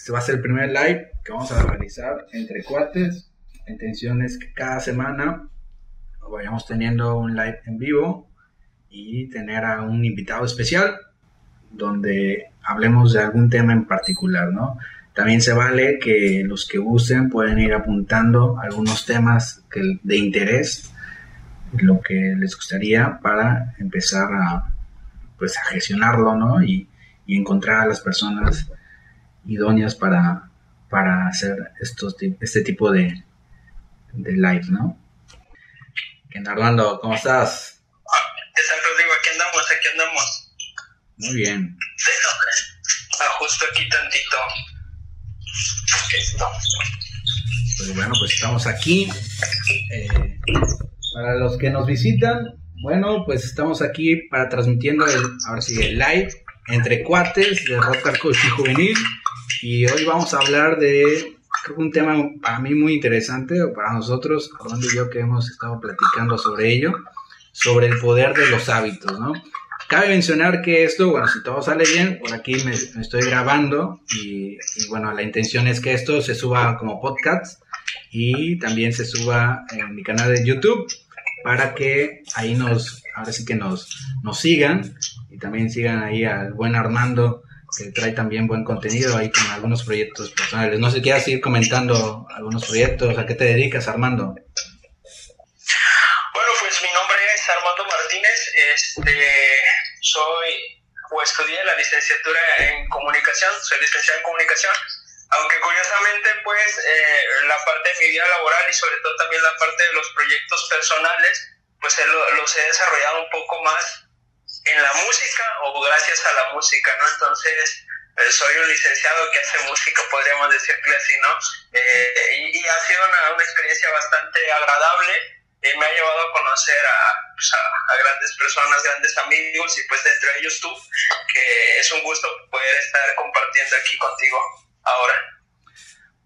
este va a ser el primer live que vamos a realizar entre cuates. La intención es que cada semana vayamos teniendo un live en vivo y tener a un invitado especial donde hablemos de algún tema en particular, ¿no? También se vale que los que gusten pueden ir apuntando algunos temas de interés, lo que les gustaría para empezar a, pues, a gestionarlo, ¿no? Y, encontrar a las personas idóneas para, para hacer estos, este tipo de, de live, ¿no? ¿Qué Armando? ¿Cómo estás? ¿Qué tal, Rodrigo? Aquí andamos, aquí andamos. Muy bien. Ajusto aquí tantito. Pues bueno, pues estamos aquí. Eh, para los que nos visitan, bueno, pues estamos aquí para transmitiendo el, ahora sí, el live entre cuates de Rock y Juvenil. Y hoy vamos a hablar de un tema para mí muy interesante, o para nosotros, Armando y yo que hemos estado platicando sobre ello, sobre el poder de los hábitos, ¿no? Cabe mencionar que esto, bueno, si todo sale bien, por aquí me, estoy grabando y, bueno, la intención es que esto se suba como podcast y también se suba en mi canal de YouTube para que ahí nos, ahora sí que nos, nos sigan y también sigan ahí al buen Armando que trae también buen contenido ahí con algunos proyectos personales. No sé, ¿quieres seguir comentando algunos proyectos? ¿A qué te dedicas, Armando? Bueno, pues mi nombre es Armando Martínez. Este, soy o estudié la licenciatura en comunicación, soy licenciado en comunicación, aunque curiosamente pues eh, la parte de mi vida laboral y sobre todo también la parte de los proyectos personales, pues los he desarrollado un poco más en la música o gracias a la música, ¿no? Entonces, eh, soy un licenciado que hace música, podríamos decirle así, ¿no? Eh, y, ha sido una, experiencia bastante agradable. y me ha llevado a conocer pues, a, a, grandes personas, grandes amigos y pues entre ellos tú, que es un gusto poder estar compartiendo aquí contigo ahora.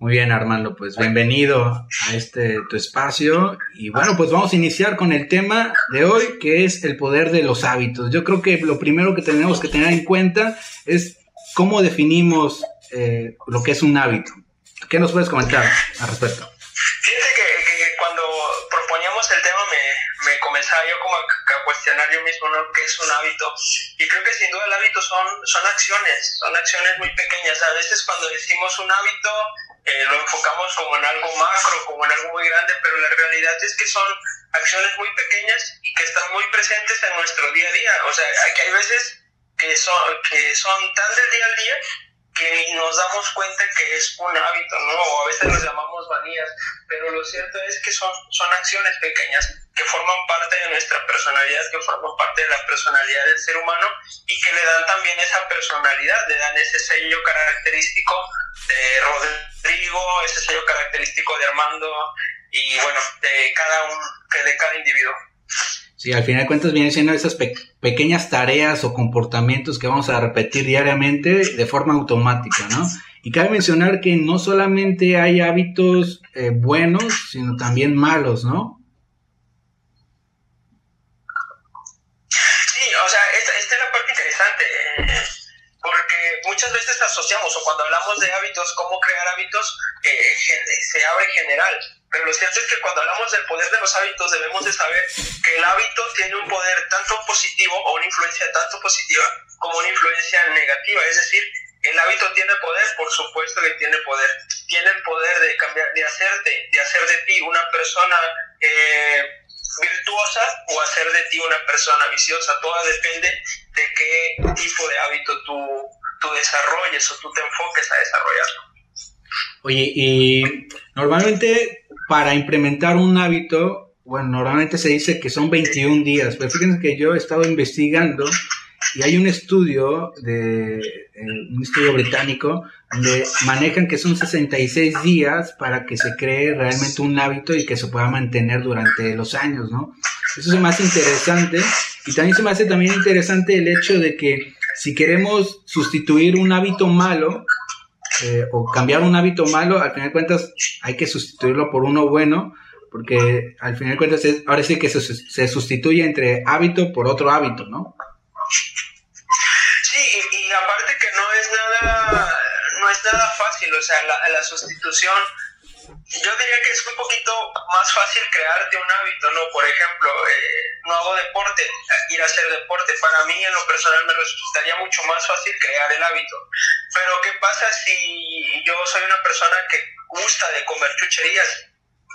Muy bien, Armando, pues bienvenido a este tu espacio. Y bueno, pues vamos a iniciar con el tema de hoy, que es el poder de los hábitos. Yo creo que lo primero que tenemos que tener en cuenta es cómo definimos eh, lo que es un hábito. ¿Qué nos puedes comentar al respecto? Fíjate que, cuando proponíamos el tema me, me, comenzaba yo como a, cuestionar yo mismo ¿no? qué es un hábito. Y creo que sin duda el hábito son, son acciones, son acciones muy pequeñas. A veces cuando decimos un hábito lo enfocamos como en algo macro, como en algo muy grande, pero la realidad es que son acciones muy pequeñas y que están muy presentes en nuestro día a día. O sea, hay veces que son, que son tan del día al día que ni nos damos cuenta que es un hábito, ¿no? O a veces los llamamos manías, pero lo cierto es que son, son acciones pequeñas que forman parte de nuestra personalidad, que forman parte de la personalidad del ser humano y que le dan también esa personalidad, le dan ese sello característico de Rodrigo, ese sello característico de Armando y bueno, de cada, un, de cada individuo. Sí, al final de cuentas vienen siendo esas pequeñas tareas o comportamientos que vamos a repetir diariamente de forma automática, ¿no? Y cabe mencionar que no solamente hay hábitos eh, buenos, sino también malos, ¿no? Sí, o sea, esta, es la parte interesante, eh, porque muchas veces asociamos, o cuando hablamos de hábitos, cómo crear hábitos, se abre general pero lo cierto es que cuando hablamos del poder de los hábitos debemos de saber que el hábito tiene un poder tanto positivo o una influencia tanto positiva como una influencia negativa. Es decir, el hábito tiene poder, por supuesto que tiene poder. Tiene el poder de cambiar, de hacerte, de hacer de ti una persona eh, virtuosa o hacer de ti una persona viciosa. Todo depende de qué tipo de hábito tú, tú desarrolles o tú te enfoques a desarrollarlo. Oye, y normalmente para implementar un hábito, bueno, normalmente se dice que son 21 días, pero fíjense que yo he estado investigando y hay un estudio de eh, un estudio británico donde manejan que son 66 días para que se cree realmente un hábito y que se pueda mantener durante los años, ¿no? Eso se me interesante y también se me hace también interesante el hecho de que si queremos sustituir un hábito malo, eh, o cambiar un hábito malo, al final de cuentas hay que sustituirlo por uno bueno, porque al final de cuentas ahora sí que se, se, sustituye entre hábito por otro hábito, ¿no? Sí, y, aparte que no es nada, no es es nada fácil, o sea, la, la sustitución yo diría que es un poquito más fácil crearte un hábito, ¿no? Por ejemplo, eh, no hago deporte, ir a hacer deporte. Para mí, en lo personal, me resultaría mucho más fácil crear el hábito. Pero, ¿qué pasa si yo soy una persona que gusta de comer chucherías?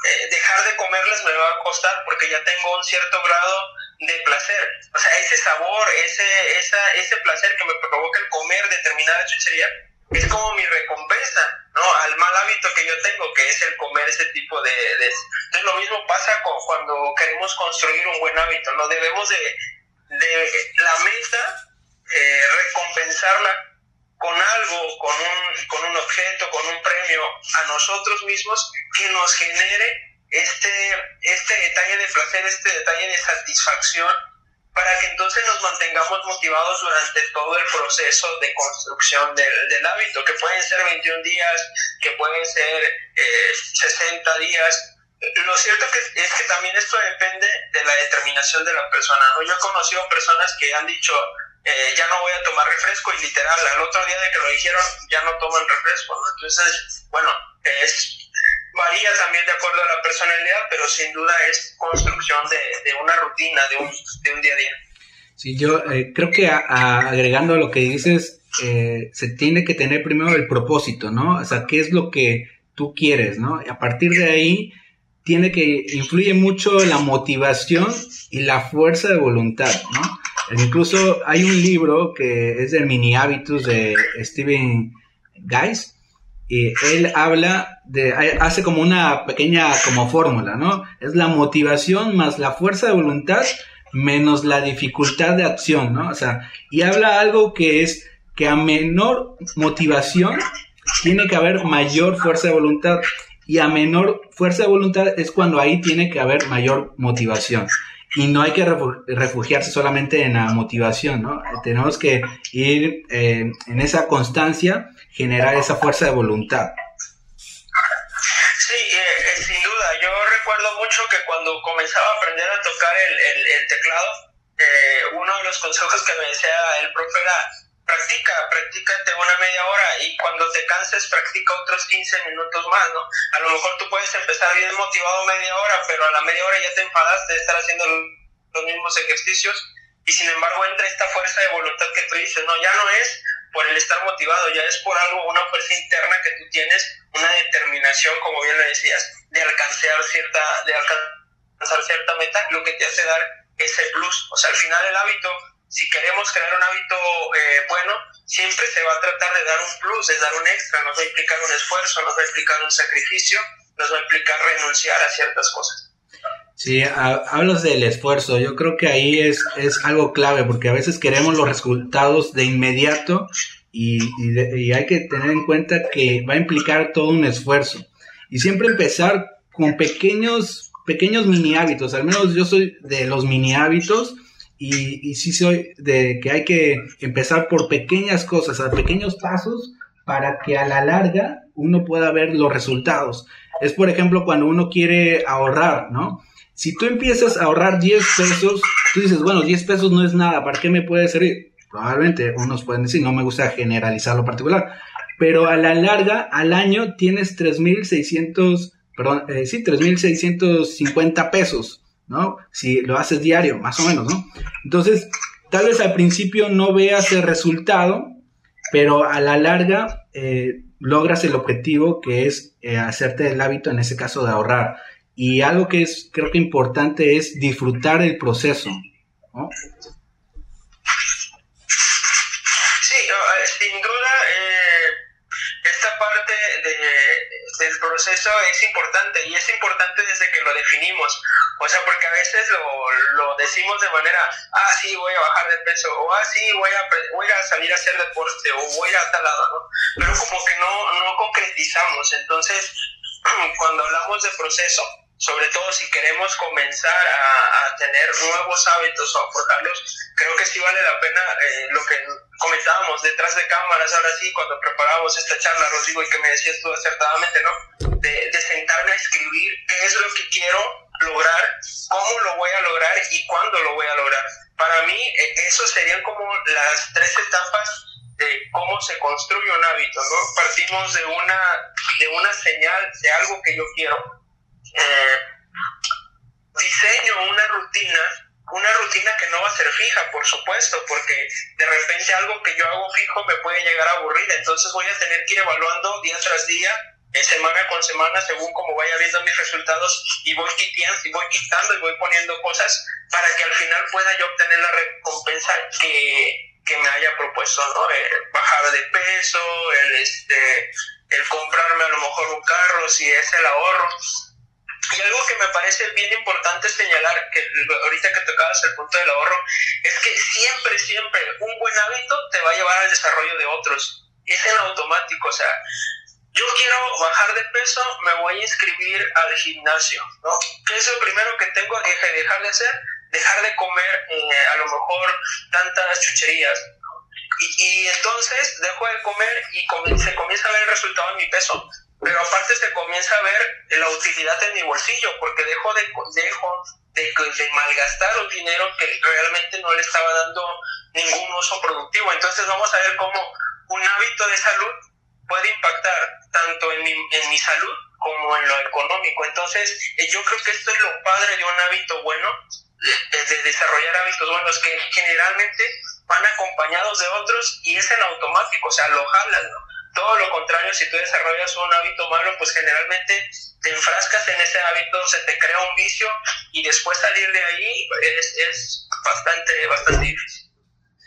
Eh, dejar de comerlas me va a costar porque ya tengo un cierto grado de placer. O sea, ese sabor, ese, esa, ese placer que me provoca el comer determinada chuchería es como mi recompensa, ¿no? Al mal hábito que yo tengo, que es el comer ese tipo de... Entonces lo mismo pasa con, cuando queremos construir un buen hábito, ¿no? Debemos de, de la meta eh, recompensarla con algo, con un, con un objeto, con un premio a nosotros mismos que nos genere este, este detalle de placer, este detalle de satisfacción para que entonces nos mantengamos motivados durante todo el proceso de construcción del, hábito, que pueden ser 21 días, que pueden ser 60 eh, días. Lo cierto que, es que también esto depende de la determinación de la persona. ¿no? Yo he conocido personas que han dicho, eh, ya no voy a tomar refresco y literal, al otro día de que lo dijeron, ya no toman refresco. Entonces, bueno, es varía también de acuerdo a la personalidad, pero sin duda es construcción de, una rutina, de un, día a día. Sí, yo eh, creo que agregando a lo que dices, eh, se tiene que tener primero el propósito, ¿no? O sea, qué es lo que tú quieres, ¿no? Y a partir de ahí tiene que influye mucho la motivación y la fuerza de voluntad, ¿no? Incluso hay un libro que es de mini hábitos de Steven Geis, y él habla de, hace como una pequeña como fórmula, ¿no? Es la motivación más la fuerza de voluntad menos la dificultad de acción, ¿no? O sea, y habla algo que es que a menor motivación tiene que haber mayor fuerza de voluntad y a menor fuerza de voluntad es cuando ahí tiene que haber mayor motivación. Y no hay que refugiarse solamente en la motivación, ¿no? Tenemos que ir eh, en esa constancia generar esa fuerza de voluntad. Sí, eh, eh, sin duda. Yo recuerdo mucho que cuando comenzaba a aprender a tocar el, el, teclado, eh, uno de los consejos que me decía el profe era practica, practícate una media hora y cuando te canses practica otros 15 minutos más, ¿no? A lo mejor tú puedes empezar bien motivado media hora, pero a la media hora ya te enfadaste de estar haciendo los mismos ejercicios y sin embargo entra esta fuerza de voluntad que tú dices, no, ya no es por el estar motivado, ya es por algo, una fuerza interna que tú tienes, una determinación, como bien lo decías, de alcanzar cierta, de alcanzar cierta meta, lo que te hace dar ese plus. O sea, al final el hábito, si queremos crear un hábito eh, bueno, siempre se va a tratar de dar un plus, de dar un extra, nos va a implicar un esfuerzo, nos va a implicar un sacrificio, nos va a implicar renunciar a ciertas cosas. Sí, hablas del esfuerzo. Yo creo que ahí es, es algo clave porque a veces queremos los resultados de inmediato y, y, hay que tener en cuenta que va a implicar todo un esfuerzo. Y siempre empezar con pequeños, pequeños mini hábitos. Al menos yo soy de los mini hábitos y, y sí soy de que hay que empezar por pequeñas cosas, a pequeños pasos para que a la larga uno pueda ver los resultados. Es por ejemplo cuando uno quiere ahorrar, ¿no? Si tú empiezas a ahorrar 10 pesos, tú dices, bueno, 10 pesos no es nada, ¿para qué me puede servir? Probablemente unos pueden decir, no me gusta generalizar lo particular, pero a la larga, al año tienes 3.600, perdón, eh, sí, 3.650 pesos, ¿no? Si lo haces diario, más o menos, ¿no? Entonces, tal vez al principio no veas el resultado, pero a la larga eh, logras el objetivo que es eh, hacerte el hábito, en ese caso, de ahorrar. Y algo que es, creo que importante es disfrutar el proceso. Sí, eh, sin duda, eh, esta parte del proceso es importante y es importante desde que lo definimos. O sea, porque a veces lo, lo decimos de manera, ah, sí, voy a bajar de peso, o ah, sí, voy a, voy a salir a hacer deporte, o voy a tal lado, ¿no? Pero como que no, no concretizamos. Entonces, cuando hablamos de proceso, sobre todo si queremos comenzar a, tener nuevos hábitos o a forjarlos, creo que sí vale la pena eh, lo que comentábamos detrás de cámaras, ahora sí, cuando preparábamos esta charla, Rodrigo, y que me decías tú acertadamente, ¿no? De, de sentarme a escribir qué es lo que quiero lograr, cómo lo voy a lograr y cuándo lo voy a lograr. Para mí, eh, eso serían como las tres etapas de cómo se construye un hábito, ¿no? Partimos de una, de una señal, de algo que yo quiero. Eh, diseño una rutina, una rutina que no va a ser fija, por supuesto, porque de repente algo que yo hago fijo me puede llegar a aburrir, entonces voy a tener que ir evaluando día tras día semana con semana según como vaya viendo mis resultados y voy quitando y voy quitando y voy poniendo cosas para que al final pueda yo obtener la recompensa que, me haya propuesto, ¿no? El bajar de peso, el, este, el comprarme a lo mejor un carro, si es el ahorro. Y algo que me parece bien importante señalar, que ahorita que tocabas el punto del ahorro, es que siempre, siempre un buen hábito te va a llevar al desarrollo de otros. Es en automático, o sea, yo quiero bajar de peso, me voy a inscribir al gimnasio, ¿no? ¿Qué es lo primero que tengo que dejar de hacer? Dejar de comer eh, a lo mejor tantas chucherías. Y, y, entonces dejo de comer y se comienza a ver el resultado en mi peso. Pero aparte se comienza a ver la utilidad en mi bolsillo, porque dejo de, dejo de, de malgastar un dinero que realmente no le estaba dando ningún uso productivo. Entonces vamos a ver cómo un hábito de salud puede impactar tanto en mi, en mi salud como en lo económico. Entonces, eh, yo creo que esto es lo padre de un hábito bueno, de, desarrollar hábitos buenos que generalmente van acompañados de otros y es en automático, o sea, lo jalan, ¿no? Todo lo contrario, si tú desarrollas un hábito malo, pues generalmente te enfrascas en ese hábito, se te crea un vicio y después salir de ahí es, es bastante, bastante difícil.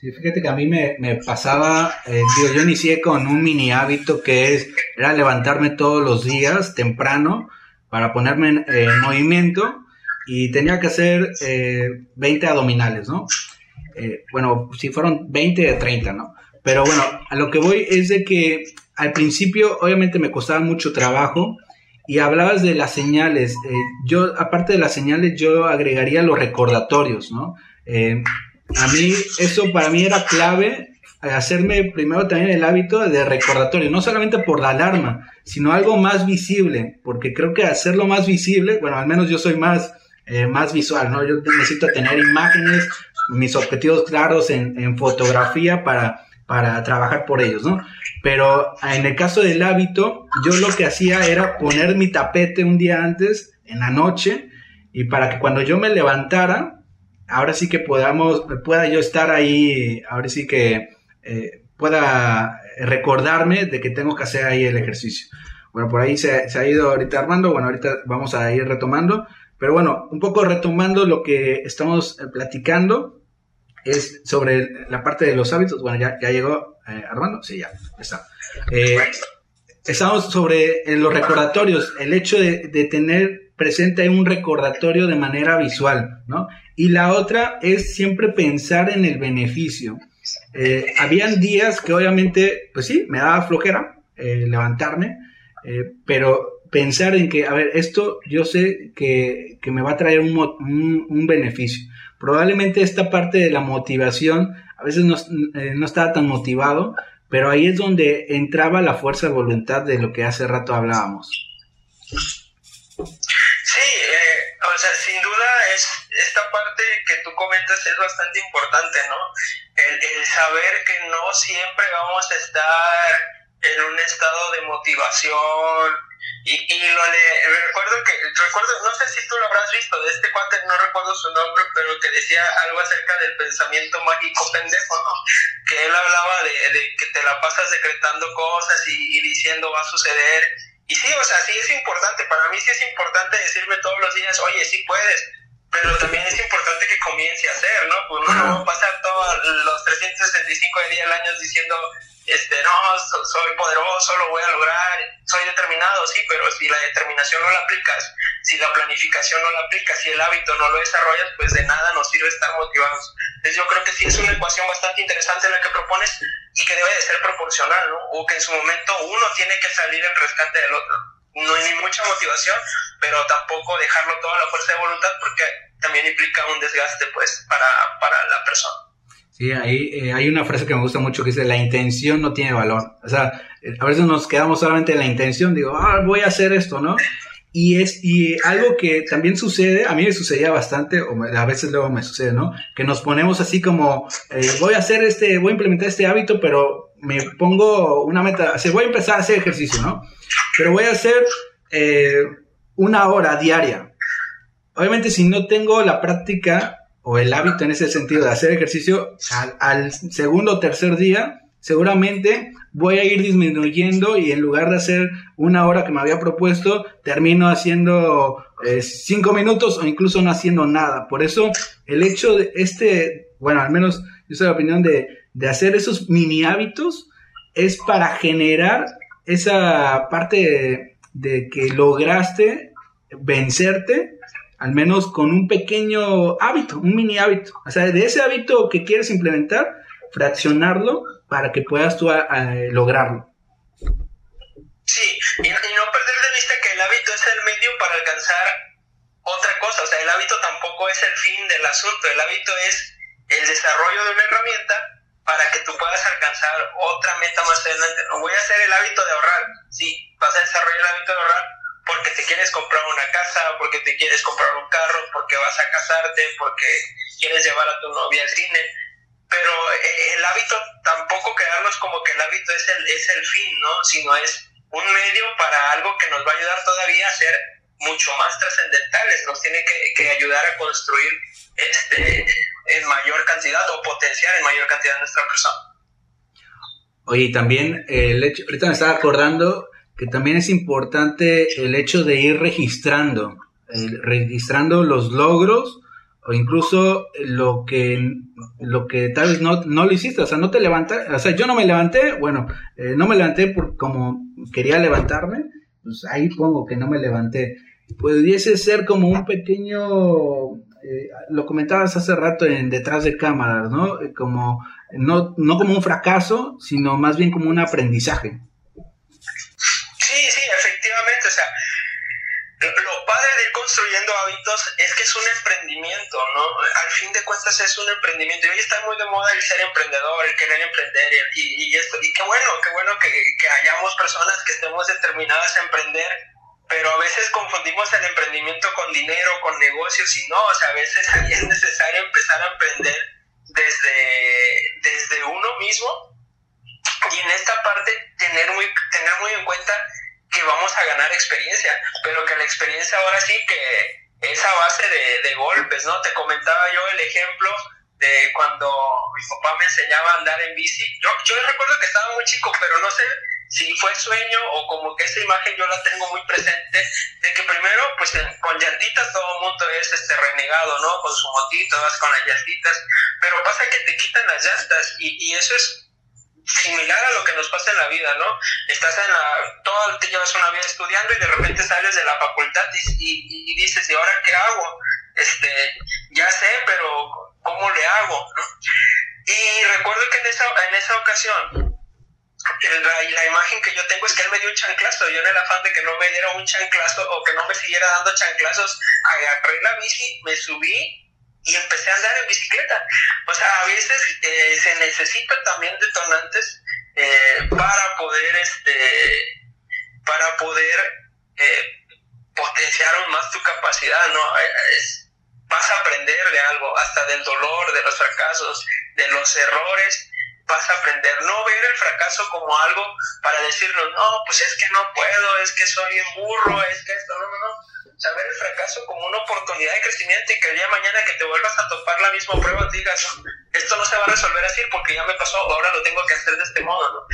Sí, fíjate que a mí me, me pasaba, eh, digo, yo inicié con un mini hábito que es, era levantarme todos los días temprano para ponerme en, movimiento y tenía que hacer eh, 20 abdominales, ¿no? Eh, bueno, si fueron 20 de 30, ¿no? Pero bueno, a lo que voy es de que al principio obviamente me costaba mucho trabajo y hablabas de las señales. Eh, yo, aparte de las señales, yo agregaría los recordatorios, ¿no? Eh, a mí, eso para mí era clave, eh, hacerme primero también el hábito de recordatorio, no solamente por la alarma, sino algo más visible, porque creo que hacerlo más visible, bueno, al menos yo soy más, más visual, ¿no? Yo necesito tener imágenes, mis objetivos claros en fotografía para, para trabajar por ellos, ¿no? Pero en el caso del hábito, yo lo que hacía era poner mi tapete un día antes, en la noche, y para que cuando yo me levantara, ahora sí que podamos, pueda yo estar ahí, ahora sí que eh, pueda recordarme de que tengo que hacer ahí el ejercicio. Bueno, por ahí se, ha ido ahorita armando, bueno, ahorita vamos a ir retomando, pero bueno, un poco retomando lo que estamos eh, platicando es sobre la parte de los hábitos, bueno, ya, ya llegó eh, Armando, sí, ya, está. estamos sobre los recordatorios, el hecho de, de tener presente un recordatorio de manera visual, ¿no? Y la otra es siempre pensar en el beneficio. Eh, habían días que obviamente, pues sí, me daba flojera eh, levantarme, eh, pero pensar en que, a ver, esto yo sé que, me va a traer un, beneficio. Probablemente esta parte de la motivación, a veces no, no estaba tan motivado, pero ahí es donde entraba la fuerza de voluntad de lo que hace rato hablábamos. o sea, sin duda es esta parte que tú comentas es bastante importante, ¿no? El, saber que no siempre vamos a estar en un estado de motivación y, y lo de, recuerdo que, recuerdo, no sé si tú lo habrás visto, de este cuate, no recuerdo su nombre, pero que decía algo acerca del pensamiento mágico pendejo, ¿no? Que él hablaba de, de que te la pasas decretando cosas y, y diciendo va a suceder y sí, o sea, sí es importante, para mí sí es importante decirme todos los días, oye, sí puedes, pero también es importante que comience a hacer, ¿no? Pues uno no va a pasar todos los 365 días al año diciendo, este, no, soy poderoso, lo voy a lograr, soy determinado, sí, pero si la determinación no la aplicas, si la planificación no la aplicas, si el hábito no lo desarrollas, pues de nada nos sirve estar motivados. Entonces yo creo que sí es una ecuación bastante interesante la que propones y que debe de ser proporcional, ¿no? O que en su momento uno tiene que salir en rescate del otro no hay ni mucha motivación, pero tampoco dejarlo toda la fuerza de voluntad porque también implica un desgaste pues para, para la persona. Sí, ahí eh, hay una frase que me gusta mucho que dice, la intención no tiene valor. O sea, a veces nos quedamos solamente en la intención, digo, ah, voy a hacer esto, ¿no? Y es y algo que también sucede, a mí me sucedía bastante, o a veces luego me sucede, ¿no? Que nos ponemos así como, eh, voy a hacer este, voy a implementar este hábito, pero me pongo una meta, o voy a empezar a hacer ejercicio, ¿no? Pero voy a hacer eh, una hora diaria. Obviamente si no tengo la práctica o el hábito en ese sentido de hacer ejercicio, al, segundo o tercer día, seguramente voy a ir disminuyendo y en lugar de hacer una hora que me había propuesto, termino haciendo eh, cinco minutos o incluso no haciendo nada. Por eso el hecho de este, bueno, al menos yo soy de la opinión de, de hacer esos mini hábitos es para generar esa parte de, que lograste vencerte al menos con un pequeño hábito, un mini hábito. O sea, de ese hábito que quieres implementar, fraccionarlo para que puedas tú lograrlo. Sí, y, no perder de vista que el hábito es el medio para alcanzar otra cosa, o sea, el hábito tampoco es el fin del asunto, el hábito es el desarrollo de una herramienta para que tú puedas alcanzar otra meta más adelante. No voy a hacer el hábito de ahorrar, sí, vas a desarrollar el hábito de ahorrar porque te quieres comprar una casa, porque te quieres comprar un carro, porque vas a casarte, porque quieres llevar a tu novia al cine pero eh, el hábito tampoco quedarnos como que el hábito es el, es el fin, ¿no? Sino es un medio para algo que nos va a ayudar todavía a ser mucho más trascendentales, nos tiene que, ayudar a construir este, en mayor cantidad o potenciar en mayor cantidad nuestra persona. Oye, también el hecho, ahorita me estaba acordando que también es importante el hecho de ir registrando, registrando los logros o incluso lo que lo que tal vez no, no lo hiciste, o sea, no te levantaste, o sea, yo no me levanté, bueno, eh, no me levanté por como quería levantarme, pues ahí pongo que no me levanté. Pudiese ser como un pequeño, eh, lo comentabas hace rato en detrás de cámaras, ¿no? Eh, como, no, no como un fracaso, sino más bien como un aprendizaje. Sí, sí, efectivamente, o sea, lo padre de ir construyendo hábitos es que es un emprendimiento, ¿no? Al fin de cuentas es un emprendimiento. Y hoy está muy de moda el ser emprendedor, el querer emprender y, y esto. Y qué bueno, qué bueno que, que hayamos personas que estemos determinadas a emprender, pero a veces confundimos el emprendimiento con dinero, con negocios y no, o sea, a veces ahí es necesario empezar a emprender desde, desde uno mismo y en esta parte tener muy, tener muy en cuenta que vamos a ganar experiencia, pero que la experiencia ahora sí que es a base de, golpes, ¿no? Te comentaba yo el ejemplo de cuando mi papá me enseñaba a andar en bici. Yo, yo recuerdo que estaba muy chico, pero no sé si fue sueño o como que esa imagen yo la tengo muy presente, de que primero, pues con llantitas todo el mundo es este renegado, ¿no? Con su motito, vas con las llantitas, pero pasa que te quitan las llantas y, y eso es similar a lo que nos pasa en la vida, ¿no? Estás en la, todo te llevas una vida estudiando y de repente sales de la facultad y, dices, ¿y ahora qué hago? Este, ya sé, pero ¿cómo le hago? Y recuerdo que en esa, en esa ocasión, la, la, imagen que yo tengo es que él me dio un chanclazo, yo en el afán de que no me diera un chanclazo o que no me siguiera dando chanclazos, agarré la bici, me subí y empecé a andar en bicicleta. O sea, a veces eh, se necesitan también detonantes eh, para poder, este, para poder eh, potenciar aún más tu capacidad, ¿no? vas a aprender de algo, hasta del dolor, de los fracasos, de los errores, vas a aprender. No ver el fracaso como algo para decirnos, no, pues es que no puedo, es que soy un burro, es que esto, no, no, no saber el fracaso como una oportunidad de crecimiento y que el día de mañana que te vuelvas a topar la misma prueba digas, esto no se va a resolver así porque ya me pasó, ahora lo tengo que hacer de este modo, ¿no?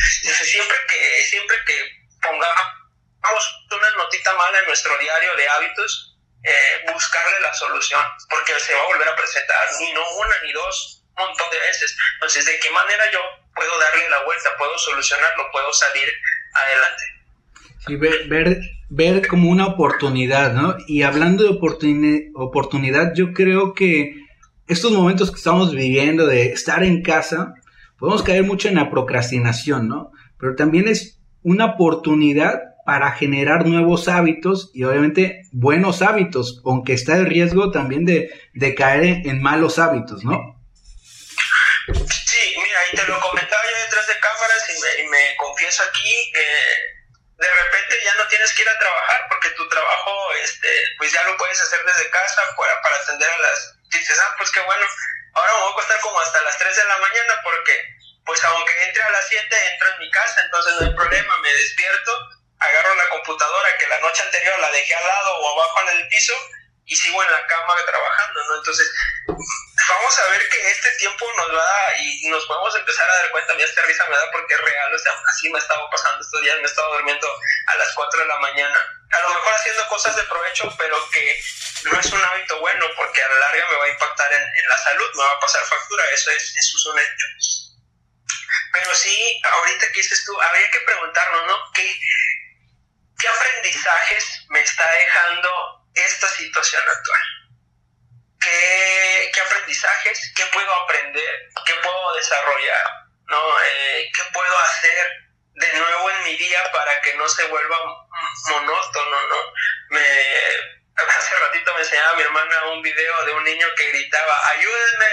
siempre que, siempre que pongamos una notita mala en nuestro diario de hábitos, eh, buscarle la solución, porque se va a volver a presentar, ni no una ni dos, montón de veces. Entonces, ¿de qué manera yo puedo darle la vuelta, puedo solucionarlo, puedo salir adelante? Y ver, ver ver como una oportunidad, ¿no? Y hablando de oportunidad, yo creo que estos momentos que estamos viviendo de estar en casa, podemos caer mucho en la procrastinación, ¿no? Pero también es una oportunidad para generar nuevos hábitos y obviamente buenos hábitos, aunque está el riesgo también de, caer en, malos hábitos, ¿no? Y te lo comentaba yo detrás de cámaras y me, me confieso aquí, eh, de repente ya no tienes que ir a trabajar porque tu trabajo, este, pues ya lo puedes hacer desde casa para, para atender a las... Dices, ah, pues qué bueno, ahora me voy a costar como hasta las 3 de la mañana porque pues aunque entre a las 7, entro en mi casa, entonces no hay problema, me despierto, agarro la computadora que la noche anterior la dejé al lado o abajo en el piso y sigo en la cama trabajando, ¿no? Entonces, vamos a ver que este tiempo nos va y nos podemos empezar a dar cuenta, a mí esta risa me da porque es real, o sea, así me estaba pasando estos días, me he estado durmiendo a las 4 de la mañana, a lo mejor haciendo cosas de provecho, pero que no es un hábito bueno porque a la larga me va a impactar en, en la salud, me va a pasar factura, eso es, eso es un hecho. Pero sí, ahorita que dices tú, habría que preguntarnos, ¿no? ¿Qué, ¿Qué aprendizajes me está dejando esta situación actual? ¿Qué, qué aprendizajes? ¿Qué puedo aprender? ¿Qué puedo desarrollar? ¿no? Eh, ¿Qué puedo hacer de nuevo en mi día para que no se vuelva monótono? ¿no? Me, hace ratito me enseñaba mi hermana un video de un niño que gritaba, ayúdenme,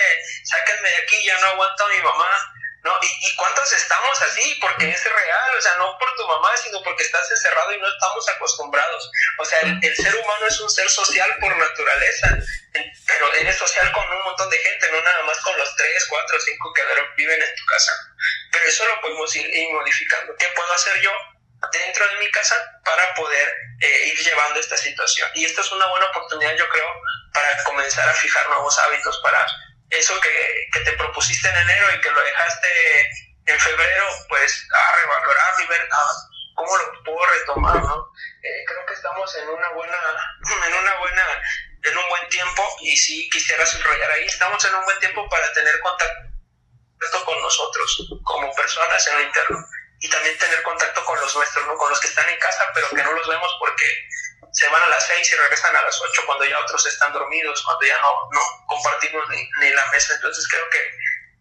sáquenme de aquí, ya no aguanto a mi mamá ¿no? ¿Y, cuántos estamos así? Porque es real, o sea, no por tu mamá, sino porque estás encerrado y no estamos acostumbrados. O sea, el, ser humano es un ser social por naturaleza, pero eres social con un montón de gente, no nada más con los tres, cuatro, cinco que viven en tu casa. Pero eso lo podemos ir, modificando. ¿Qué puedo hacer yo? dentro de mi casa para poder eh, ir llevando esta situación. Y esta es una buena oportunidad, yo creo, para comenzar a fijar nuevos hábitos, para eso que, que, te propusiste en enero y que lo dejaste en febrero, pues a revalorarlo y ver ah, cómo lo puedo retomar, ¿no? Eh, creo que estamos en una buena, en una buena, en un buen tiempo y si quisiera subrayar ahí, estamos en un buen tiempo para tener contacto con nosotros como personas en lo interno y también tener contacto con los nuestros, ¿no? Con los que están en casa, pero que no los vemos porque se van a las seis y regresan a las ocho cuando ya otros están dormidos, cuando ya no, no compartimos ni, ni la mesa. Entonces creo que,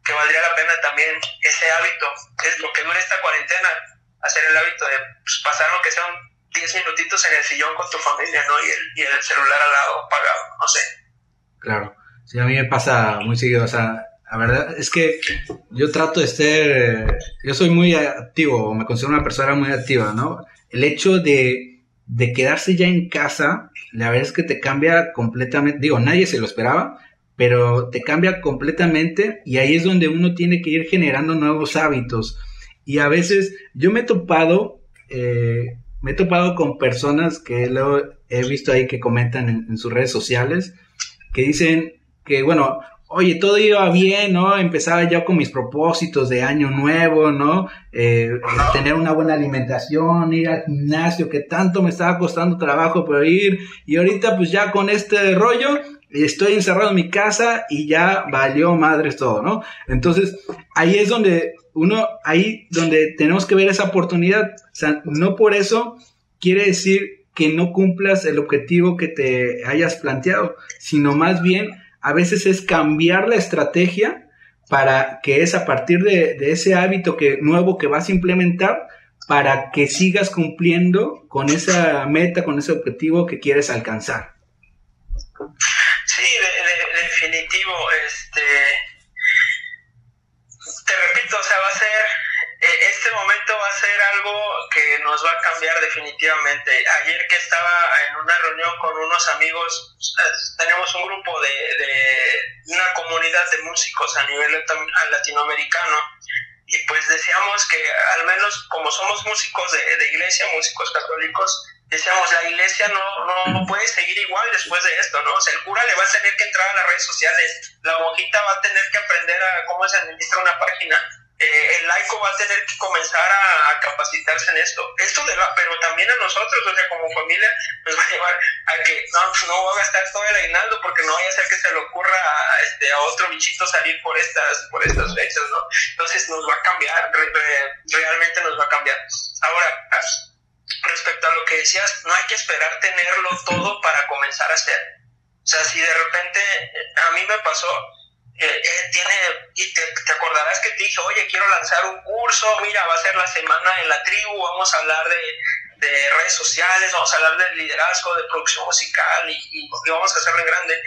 que, valdría la pena también ese hábito, es lo que dura esta cuarentena, hacer el hábito de pues, pasar aunque sean diez minutitos en el sillón con tu familia, ¿no? Y el, y el celular al lado apagado, no sé. Claro, sí, a mí me pasa muy seguido, o sea, la verdad es que yo trato de ser, yo soy muy activo, me considero una persona muy activa, ¿no? El hecho de de quedarse ya en casa, la verdad es que te cambia completamente, digo, nadie se lo esperaba, pero te cambia completamente y ahí es donde uno tiene que ir generando nuevos hábitos. Y a veces yo me he topado, eh, me he topado con personas que luego he visto ahí que comentan en sus redes sociales, que dicen que, bueno, oye, todo iba bien, ¿no? Empezaba ya con mis propósitos de año nuevo, ¿no? Eh, tener una buena alimentación, ir al gimnasio, que tanto me estaba costando trabajo por ir, y ahorita pues ya con este rollo, estoy encerrado en mi casa y ya valió madres todo, ¿no? Entonces, ahí es donde uno, ahí donde tenemos que ver esa oportunidad, o sea, no por eso quiere decir que no cumplas el objetivo que te hayas planteado, sino más bien a veces es cambiar la estrategia para que es a partir de, ese hábito que, nuevo que vas a implementar para que sigas cumpliendo con esa meta, con ese objetivo que quieres alcanzar. Sí, definitivo. Este, te repito, o sea, va a ser este momento va a ser algo que nos va a cambiar definitivamente. Ayer que estaba en una reunión con unos amigos, tenemos un grupo de, una comunidad de músicos a nivel latinoamericano y pues decíamos que al menos como somos músicos de, iglesia, músicos católicos, decíamos la iglesia no, no, puede seguir igual después de esto, ¿no? O sea, el cura le va a tener que entrar a las redes sociales, la monjita va a tener que aprender a cómo se administra una página eh, el laico va a tener que comenzar a, capacitarse en esto. Esto pero también a nosotros, como familia, nos va a llevar a que no, no va a gastar todo el aguinaldo porque no vaya a ser que se le ocurra a, este, a otro bichito salir por estas, por estas fechas, ¿no? Entonces nos va a cambiar, realmente nos va a cambiar. Ahora, respecto a lo que decías, no hay que esperar tenerlo todo para comenzar a hacer. O sea, si de repente, a mí me pasó, eh, eh, tiene, que te dije, oye, quiero lanzar un curso, mira, va a ser la semana en la tribu, vamos a hablar de, de redes sociales, vamos a hablar de liderazgo, de producción musical y, y, vamos a hacerlo en grande.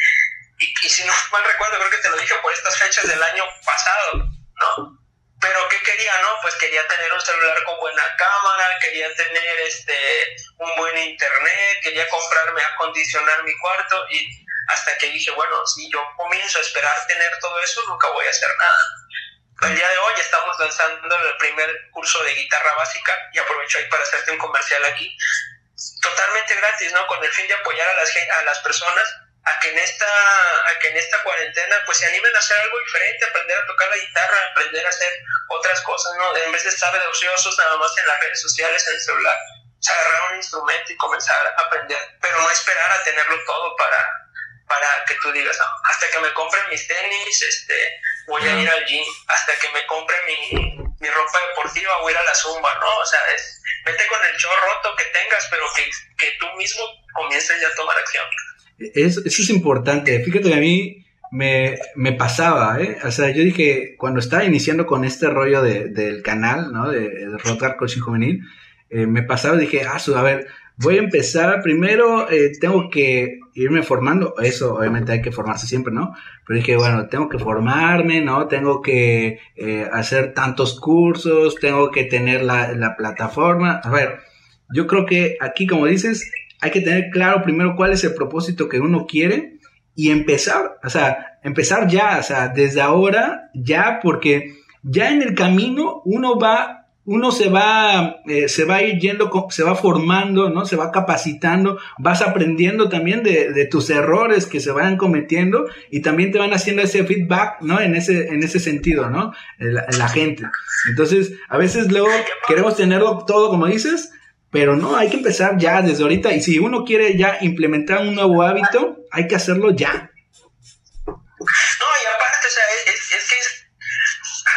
Y, si no mal recuerdo, creo que te lo dije por estas fechas del año pasado, ¿no? Pero ¿qué quería, no? Pues quería tener un celular con buena cámara, quería tener este un buen internet, quería comprarme, acondicionar mi cuarto y hasta que dije, bueno, si yo comienzo a esperar tener todo eso, nunca voy a hacer nada. El día de hoy estamos lanzando el primer curso de guitarra básica y aprovecho ahí para hacerte un comercial aquí. Totalmente gratis, ¿no? Con el fin de apoyar a las, a las personas a que en esta a que en esta cuarentena pues se animen a hacer algo diferente, aprender a tocar la guitarra, aprender a hacer otras cosas, ¿no? En vez de estar de ociosos nada más en las redes sociales, en el celular, agarrar un instrumento y comenzar a aprender, pero no esperar a tenerlo todo para para que tú digas, hasta que me compre mis tenis, este, voy a ir al gym, hasta que me compre mi, mi ropa deportiva, voy a ir a la zumba, ¿no? O sea, es, vete con el show roto que tengas, pero que, que tú mismo comiences ya a tomar acción. Eso, eso es importante. Fíjate que a mí me, me, pasaba, ¿eh? O sea, yo dije, cuando estaba iniciando con este rollo de, del canal, ¿no? De, de Rotar Coaching Juvenil, eh, me pasaba, dije, ah, a ver, voy a empezar, primero eh, tengo que irme formando, eso obviamente hay que formarse siempre, ¿no? Pero dije, bueno, tengo que formarme, ¿no? Tengo que eh, hacer tantos cursos, tengo que tener la, la plataforma. A ver, yo creo que aquí, como dices, hay que tener claro primero cuál es el propósito que uno quiere y empezar, o sea, empezar ya, o sea, desde ahora, ya, porque ya en el camino uno va, uno se va, eh, se va a ir yendo, se va formando, ¿no? Se va capacitando, vas aprendiendo también de, tus errores que se vayan cometiendo y también te van haciendo ese feedback, ¿no? En ese, en ese sentido, ¿no? La, gente. Entonces, a veces luego queremos tenerlo todo, como dices, pero no, hay que empezar ya desde ahorita. Y si uno quiere ya implementar un nuevo hábito, hay que hacerlo ya. No, y aparte, o sea, es, es que es,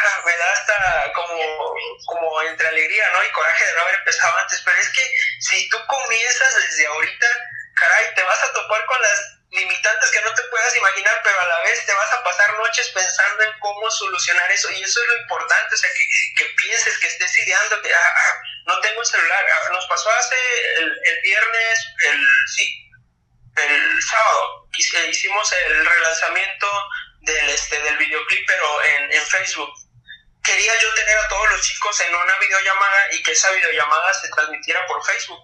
me da hasta como, como entre alegría, ¿no? Y coraje de no haber empezado antes. Pero es que si tú comienzas desde ahorita, caray, te vas a topar con las limitantes que no te puedas imaginar, pero a la vez te vas a pasar noches pensando en cómo solucionar eso. Y eso es lo importante, o sea, que, que pienses, que estés ideando, que ah, ah, no tengo un celular. Ah, nos pasó hace el, el, viernes, el, sí, el sábado, hicimos el relanzamiento del, este, del videoclip, pero en, en Facebook. Quería yo tener a todos los chicos en una videollamada y que esa videollamada se transmitiera por Facebook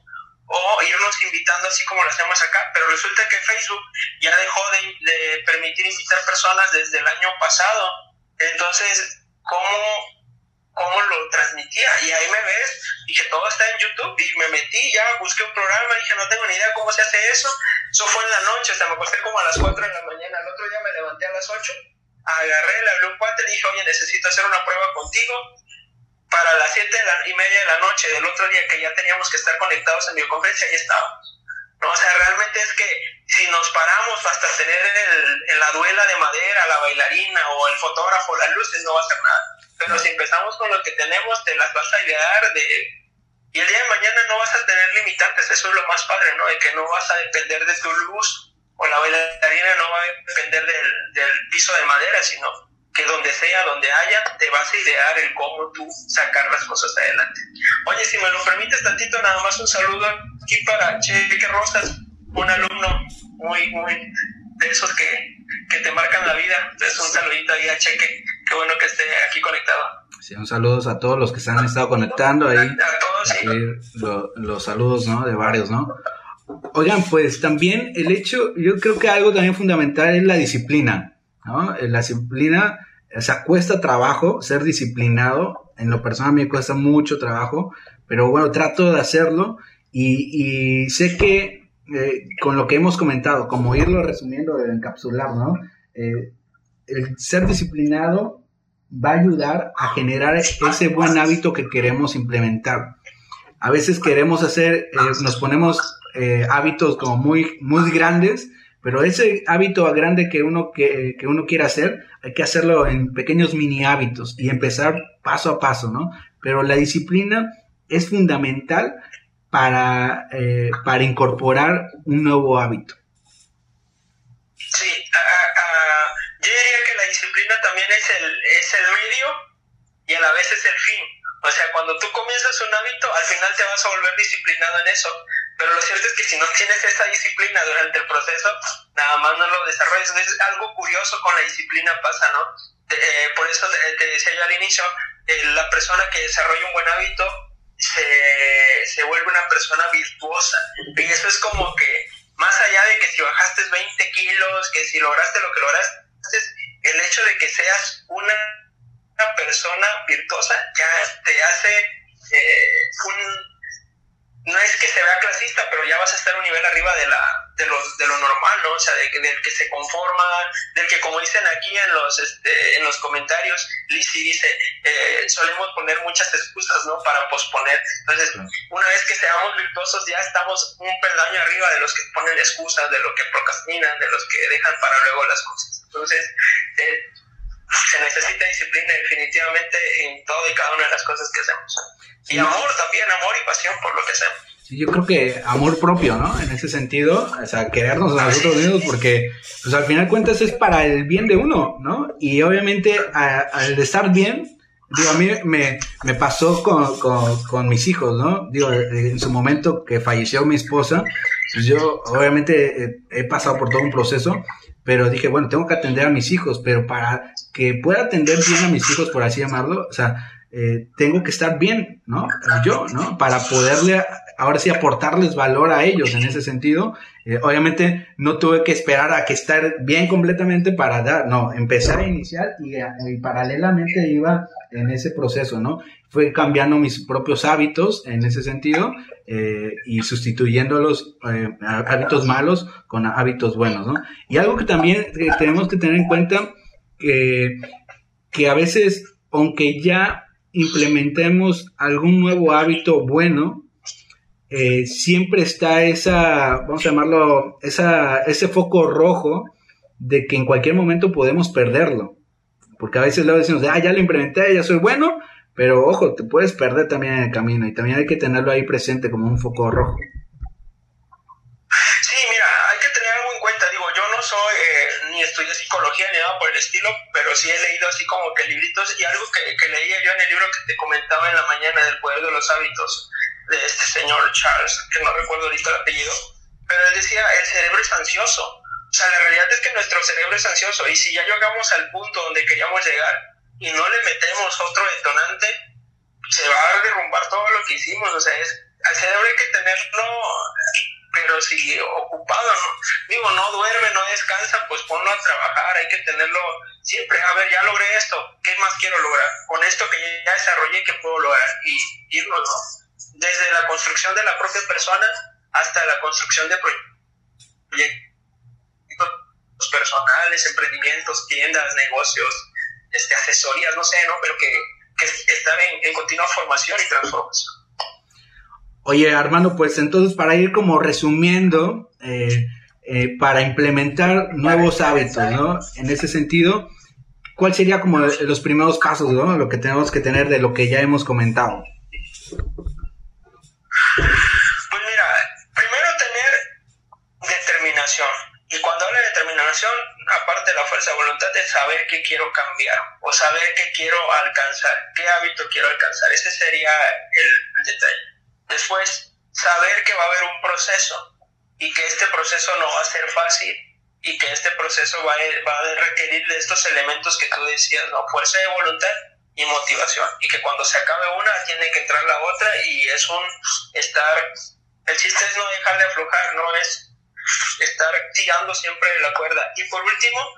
o irnos invitando así como lo hacemos acá, pero resulta que Facebook ya dejó de, de, permitir invitar personas desde el año pasado. Entonces, ¿cómo, ¿cómo lo transmitía? Y ahí me ves, dije, todo está en YouTube y me metí, ya busqué un programa, dije, no tengo ni idea cómo se hace eso. Eso fue en la noche, hasta me acosté como a las 4 de la mañana, el otro día me levanté a las 8, agarré, le hablé un cuate, dije, oye, necesito hacer una prueba contigo para las 7 y media de la noche del otro día que ya teníamos que estar conectados en videoconferencia, ahí estábamos. ¿no? O sea, realmente es que si nos paramos hasta tener el, el, la duela de madera, la bailarina o el fotógrafo, las luces, no va a hacer nada. Pero si empezamos con lo que tenemos, te las vas a idear de... Y el día de mañana no vas a tener limitantes, eso es lo más padre, ¿no? De que no vas a depender de tu luz o la bailarina no va a depender del, del piso de madera, sino que donde sea, donde haya, te vas a idear el cómo tú sacar las cosas adelante. Oye, si me lo permites tantito, nada más un saludo aquí para Cheque Rosas, un alumno muy, muy de esos que, que te marcan la vida. Entonces, un saludito ahí a Cheque, qué bueno que esté aquí conectado. Sí, un saludo a todos los que se han estado conectando ahí. A, todos, sí. lo, los saludos, ¿no? De varios, ¿no? Oigan, pues también el hecho, yo creo que algo también fundamental es la disciplina, ¿no? La disciplina o sea, cuesta trabajo ser disciplinado. En lo personal me cuesta mucho trabajo, pero bueno, trato de hacerlo y, sé que eh, con lo que hemos comentado, como irlo resumiendo, encapsular, ¿no? Eh, el ser disciplinado va a ayudar a generar ese buen hábito que queremos implementar. A veces queremos hacer, eh, nos ponemos eh, hábitos como muy, muy grandes, pero ese hábito grande que uno, que, que uno quiere hacer, hay que hacerlo en pequeños mini hábitos y empezar paso a paso, ¿no? Pero la disciplina es fundamental para, eh, para incorporar un nuevo hábito. Sí, a, yo diría que la disciplina también es el, es el medio y a la vez es el fin. O sea, cuando tú comienzas un hábito, al final te vas a volver disciplinado en eso. Pero lo cierto es que si no tienes esa disciplina durante el proceso, nada más no lo desarrollas. Entonces, algo curioso con la disciplina pasa, ¿no? Eh, por eso te, te, decía yo al inicio, eh, la persona que desarrolla un buen hábito se, se vuelve una persona virtuosa. Y eso es como que, más allá de que si bajaste 20 kilos, que si lograste lo que lograste, el hecho de que seas una persona virtuosa ya te hace eh, un no es que se vea clasista, pero ya vas a estar un nivel arriba de, la, de, los, de lo normal, ¿no? O sea, de, del que se conforma, del que como dicen aquí en los, este, en los comentarios, Lizzie dice, eh, solemos poner muchas excusas, ¿no? Para posponer. Entonces, una vez que seamos virtuosos, ya estamos un peldaño arriba de los que ponen excusas, de los que procrastinan, de los que dejan para luego las cosas. Entonces, eh, se necesita disciplina definitivamente en todo y cada una de las cosas que hacemos. Y amor también, amor y pasión por lo que hacemos. Sí, yo creo que amor propio, ¿no? En ese sentido, o sea, querernos a nosotros mismos porque, pues al final cuentas es para el bien de uno, ¿no? Y obviamente al estar bien, digo, a mí me, me pasó con, con, con, mis hijos, ¿no? Digo, en su momento que falleció mi esposa, yo obviamente he pasado por todo un proceso, pero dije, bueno, tengo que atender a mis hijos, pero para que pueda atender bien a mis hijos, por así llamarlo, o sea, eh, tengo que estar bien, ¿no? Yo, ¿no? Para poderle, ahora sí, aportarles valor a ellos en ese sentido. Eh, obviamente no tuve que esperar a que estar bien completamente para dar, no, empezar a iniciar y, y paralelamente iba en ese proceso, ¿no? Fue cambiando mis propios hábitos en ese sentido eh, y sustituyendo los hábitos malos con hábitos buenos, ¿no? Y algo que también tenemos que tener en cuenta que, que a veces, aunque ya implementemos algún nuevo hábito bueno, eh, siempre está esa, vamos a llamarlo, esa, ese foco rojo de que en cualquier momento podemos perderlo. Porque a veces luego decimos, ah, ya lo implementé, ya soy bueno, pero ojo, te puedes perder también en el camino y también hay que tenerlo ahí presente como un foco rojo. estudié psicología ni nada por el estilo, pero sí he leído así como que libritos y algo que, que leía yo en el libro que te comentaba en la mañana del poder de los hábitos de este señor Charles, que no recuerdo ahorita el apellido, pero él decía, el cerebro es ansioso. O sea, la realidad es que nuestro cerebro es ansioso y si ya llegamos al punto donde queríamos llegar y no le metemos otro detonante, se va a derrumbar todo lo que hicimos. O sea, es, al cerebro hay que tenerlo pero si ocupado, ¿no? digo, no duerme, no descansa, pues ponlo a trabajar, hay que tenerlo siempre, a ver, ya logré esto, ¿qué más quiero lograr? Con esto que ya desarrollé, ¿qué puedo lograr? Y irnos, ¿no? Desde la construcción de la propia persona hasta la construcción de proyectos personales, emprendimientos, tiendas, negocios, este, asesorías, no sé, ¿no? Pero que, que están en, en continua formación y transformación. Oye, Armando, pues entonces para ir como resumiendo, eh, eh, para implementar nuevos hábitos, ¿no? En ese sentido, ¿cuál sería como los primeros pasos, ¿no? Lo que tenemos que tener de lo que ya hemos comentado. Pues mira, primero tener determinación. Y cuando hablo de determinación, aparte de la fuerza de voluntad, es saber qué quiero cambiar o saber qué quiero alcanzar, qué hábito quiero alcanzar. Ese sería el detalle. Después, saber que va a haber un proceso y que este proceso no va a ser fácil y que este proceso va a, va a requerir de estos elementos que tú decías, ¿no? Fuerza de voluntad y motivación. Y que cuando se acabe una, tiene que entrar la otra y es un estar... El chiste es no dejar de aflojar, no es estar tirando siempre de la cuerda. Y por último,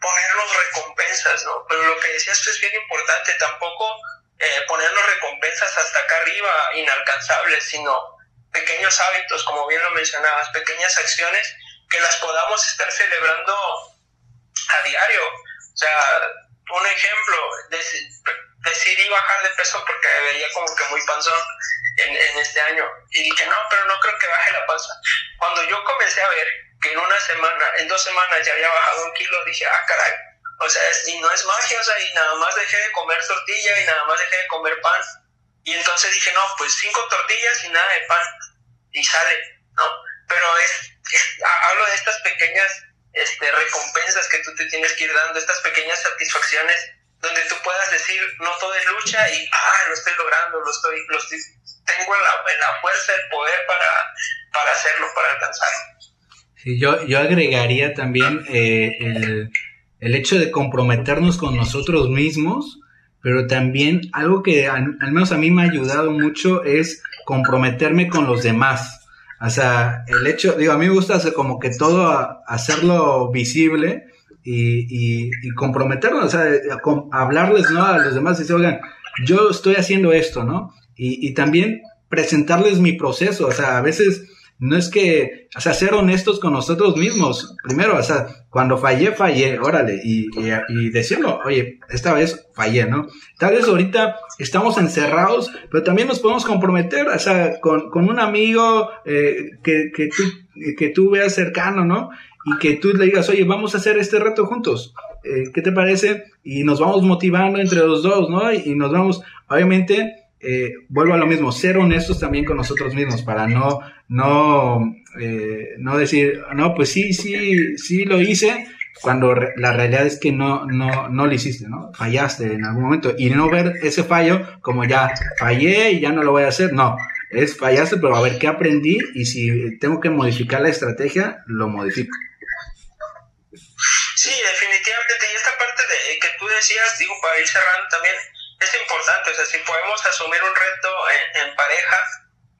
ponernos recompensas, ¿no? Pero lo que decías es bien importante, tampoco eh, ponernos recompensas hasta acá arriba inalcanzables, sino pequeños hábitos, como bien lo mencionabas, pequeñas acciones que las podamos estar celebrando a diario. O sea, un ejemplo, decidí bajar de peso porque veía como que muy panzón en, en, este año y dije, no, pero no creo que baje la panza. Cuando yo comencé a ver que en una semana, en dos semanas ya había bajado un kilo, dije, ah, caray, o sea, y no es magia, o sea, y nada más dejé de comer tortilla y nada más dejé de comer pan. Y entonces dije, no, pues cinco tortillas y nada de pan. Y sale, ¿no? Pero es, hablo de estas pequeñas este, recompensas que tú te tienes que ir dando, estas pequeñas satisfacciones donde tú puedas decir, no todo es lucha y, ah, lo estoy logrando, lo estoy, lo estoy tengo la, la fuerza, el poder para, para hacerlo, para alcanzarlo. Sí, yo, yo agregaría también eh, el el hecho de comprometernos con nosotros mismos, pero también algo que al, menos a mí me ha ayudado mucho es comprometerme con los demás. O sea, el hecho, digo, a mí me gusta hacer como que todo hacerlo visible y, y, comprometernos, o sea, hablarles ¿no? a los demás y decir, oigan, yo estoy haciendo esto, ¿no? Y, y también presentarles mi proceso, o sea, a veces no es que, o sea, ser honestos con nosotros mismos. Primero, o sea, cuando fallé, fallé, órale, y, decirlo, oye, esta vez fallé, ¿no? Tal vez ahorita estamos encerrados, pero también nos podemos comprometer, o sea, con, un amigo eh, que, tú, que veas cercano, ¿no? Y que tú le digas, oye, vamos a hacer este reto juntos. Eh, ¿Qué te parece? Y nos vamos motivando entre los dos, ¿no? y nos vamos, obviamente, eh, vuelvo a lo mismo, ser honestos también con nosotros mismos para no, no, eh, no decir, no, pues sí, sí, sí lo hice, cuando la realidad es que no, no, no lo hiciste, ¿no? Fallaste en algún momento y no ver ese fallo como ya fallé y ya no lo voy a hacer, no, es fallaste, pero a ver qué aprendí y si tengo que modificar la estrategia, lo modifico. Sí, definitivamente, y esta parte de que tú decías, digo, para ir cerrando también, es importante, o sea, si podemos asumir un reto en, pareja,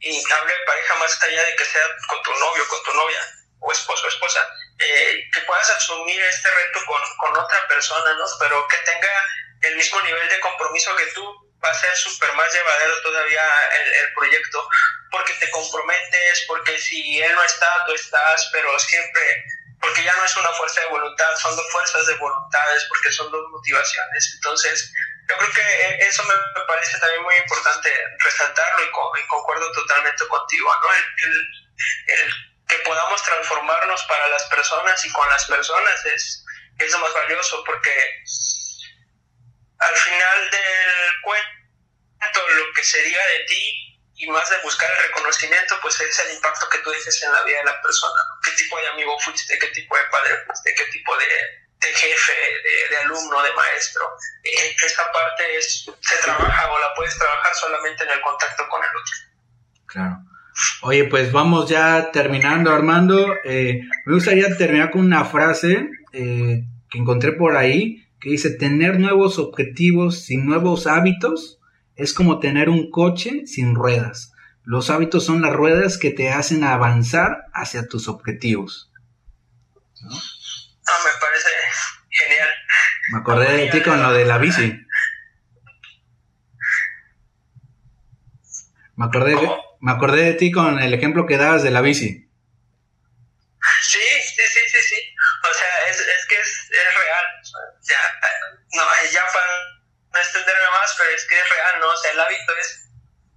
y hablo de pareja más allá de que sea con tu novio, con tu novia, o esposo o esposa, eh, que puedas asumir este reto con, con, otra persona, ¿no? Pero que tenga el mismo nivel de compromiso que tú, va a ser súper más llevadero todavía el, el, proyecto, porque te comprometes, porque si él no está, tú estás, pero siempre, porque ya no es una fuerza de voluntad, son dos fuerzas de voluntades, porque son dos motivaciones. Entonces, yo creo que eh, eso me, parece también muy importante resaltarlo y, concuerdo totalmente contigo, ¿no? El, que podamos transformarnos para las personas y con las personas es, es lo más valioso porque al final del cuento lo que sería de ti y más de buscar el reconocimiento, pues es el impacto que tú dejes en la vida de la persona. ¿Qué tipo de amigo fuiste? ¿Qué tipo de padre fuiste? ¿Qué tipo de, de jefe, de, alumno, de maestro. Eh, esa parte es, se trabaja o la puedes trabajar solamente en el contacto con el otro. Claro. Oye, pues vamos ya terminando, Armando. Eh, me gustaría terminar con una frase eh, que encontré por ahí que dice, tener nuevos objetivos sin nuevos hábitos es como tener un coche sin ruedas. Los hábitos son las ruedas que te hacen avanzar hacia tus objetivos. Ah, me parece genial. Me acordé de ti con lo de la bici. Me acordé, me acordé de ti con el ejemplo que dabas de la bici. Sí, sí, sí, sí, sí. O sea, es, es que es, es real. Ya, no, ya para no extenderme más, pero es que es real, ¿no? O sea, el hábito es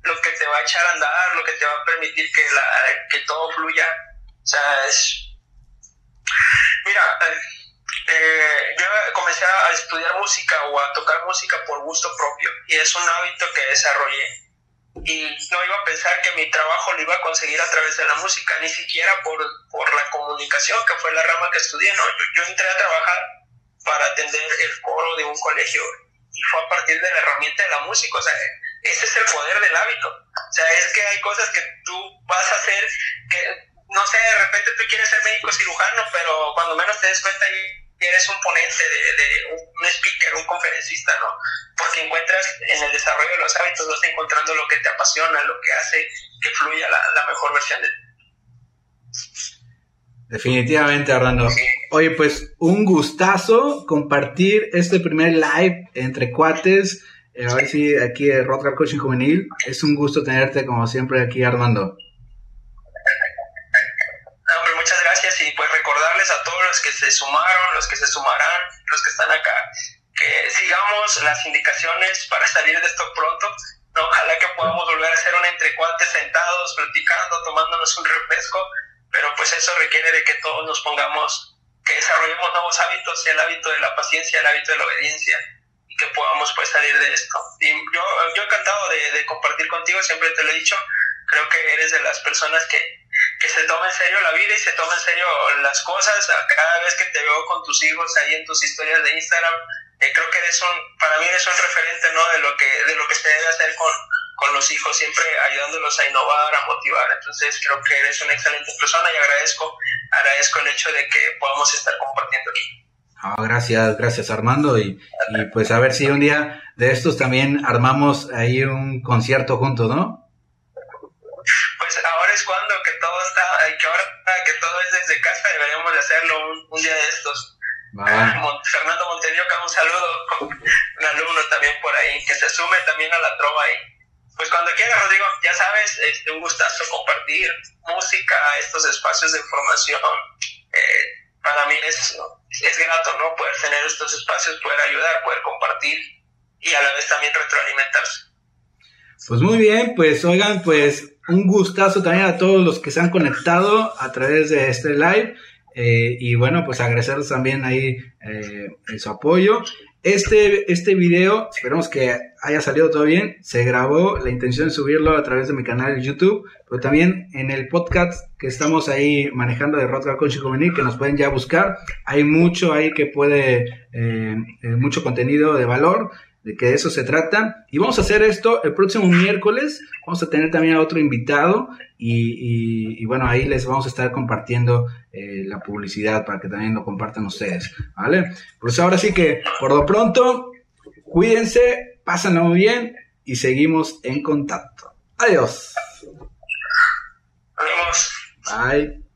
lo que te va a echar a andar, lo que te va a permitir que, la, que todo fluya. O sea, es Mira, eh, eh, yo comencé a estudiar música o a tocar música por gusto propio y es un hábito que desarrollé. Y no iba a pensar que mi trabajo lo iba a conseguir a través de la música, ni siquiera por, por la comunicación, que fue la rama que estudié. ¿no? Yo, yo entré a trabajar para atender el coro de un colegio y fue a partir de la herramienta de la música. O sea, ese es el poder del hábito. O sea, es que hay cosas que tú vas a hacer que no sé, de repente tú quieres ser médico cirujano, pero cuando menos te des cuenta eres un ponente, de, un speaker, un conferencista, ¿no? Porque encuentras en el desarrollo de los hábitos, vas encontrando lo que te apasiona, lo que hace que fluya la, mejor versión de ti. Definitivamente, Arlando. Oye, pues un gustazo compartir este primer live entre cuates. Eh, a ver si aquí en Rock Coaching Juvenil. Es un gusto tenerte como siempre aquí, Armando. Los que se sumarán, los que están acá, que sigamos las indicaciones para salir de esto pronto. Ojalá que podamos volver a hacer un entrecuate sentados, platicando, tomándonos un refresco, pero pues eso requiere de que todos nos pongamos, que desarrollemos nuevos hábitos, el hábito de la paciencia, el hábito de la obediencia, y que podamos pues salir de esto. Y yo, yo encantado de, de compartir contigo, siempre te lo he dicho, creo que eres de las personas que, que se toma en serio la vida y se toma en serio las cosas. Cada vez que te veo con tus hijos ahí en tus historias de Instagram, eh, creo que eres un, para mí eres un referente, ¿no? De lo que, de lo que se debe hacer con, con los hijos, siempre ayudándolos a innovar, a motivar. Entonces creo que eres una excelente persona y agradezco, agradezco el hecho de que podamos estar compartiendo aquí. Ah, gracias, gracias Armando y, y, pues a ver si un día de estos también armamos ahí un concierto juntos, ¿no? Pues ahora es cuando que todo está, que ahora que todo es desde casa deberíamos de hacerlo un, día de estos. Fernando Monterioca, un saludo, un alumno también por ahí, que se sume también a la trova ahí. Pues cuando quieras, Rodrigo, ya sabes, este, un gustazo compartir música, estos espacios de formación. Eh, para mí es, es grato, ¿no? Poder tener estos espacios, poder ayudar, poder compartir y a la vez también retroalimentarse. Pues muy bien, pues oigan, pues un gustazo también a todos los que se han conectado a través de este live. Eh, y bueno, pues agradecerles también ahí eh, su apoyo. Este, este video, esperemos que haya salido todo bien. Se grabó, la intención es subirlo a través de mi canal de YouTube, pero también en el podcast que estamos ahí manejando de Rodgar con Juvenil, que nos pueden ya buscar. Hay mucho ahí que puede, eh, mucho contenido de valor de que de eso se trata. Y vamos a hacer esto el próximo miércoles. Vamos a tener también a otro invitado y, bueno, ahí les vamos a estar compartiendo eh, la publicidad para que también lo compartan ustedes, ¿vale? Pues ahora sí que, por lo pronto, cuídense, pásenlo muy bien y seguimos en contacto. Adiós. Adiós. Bye.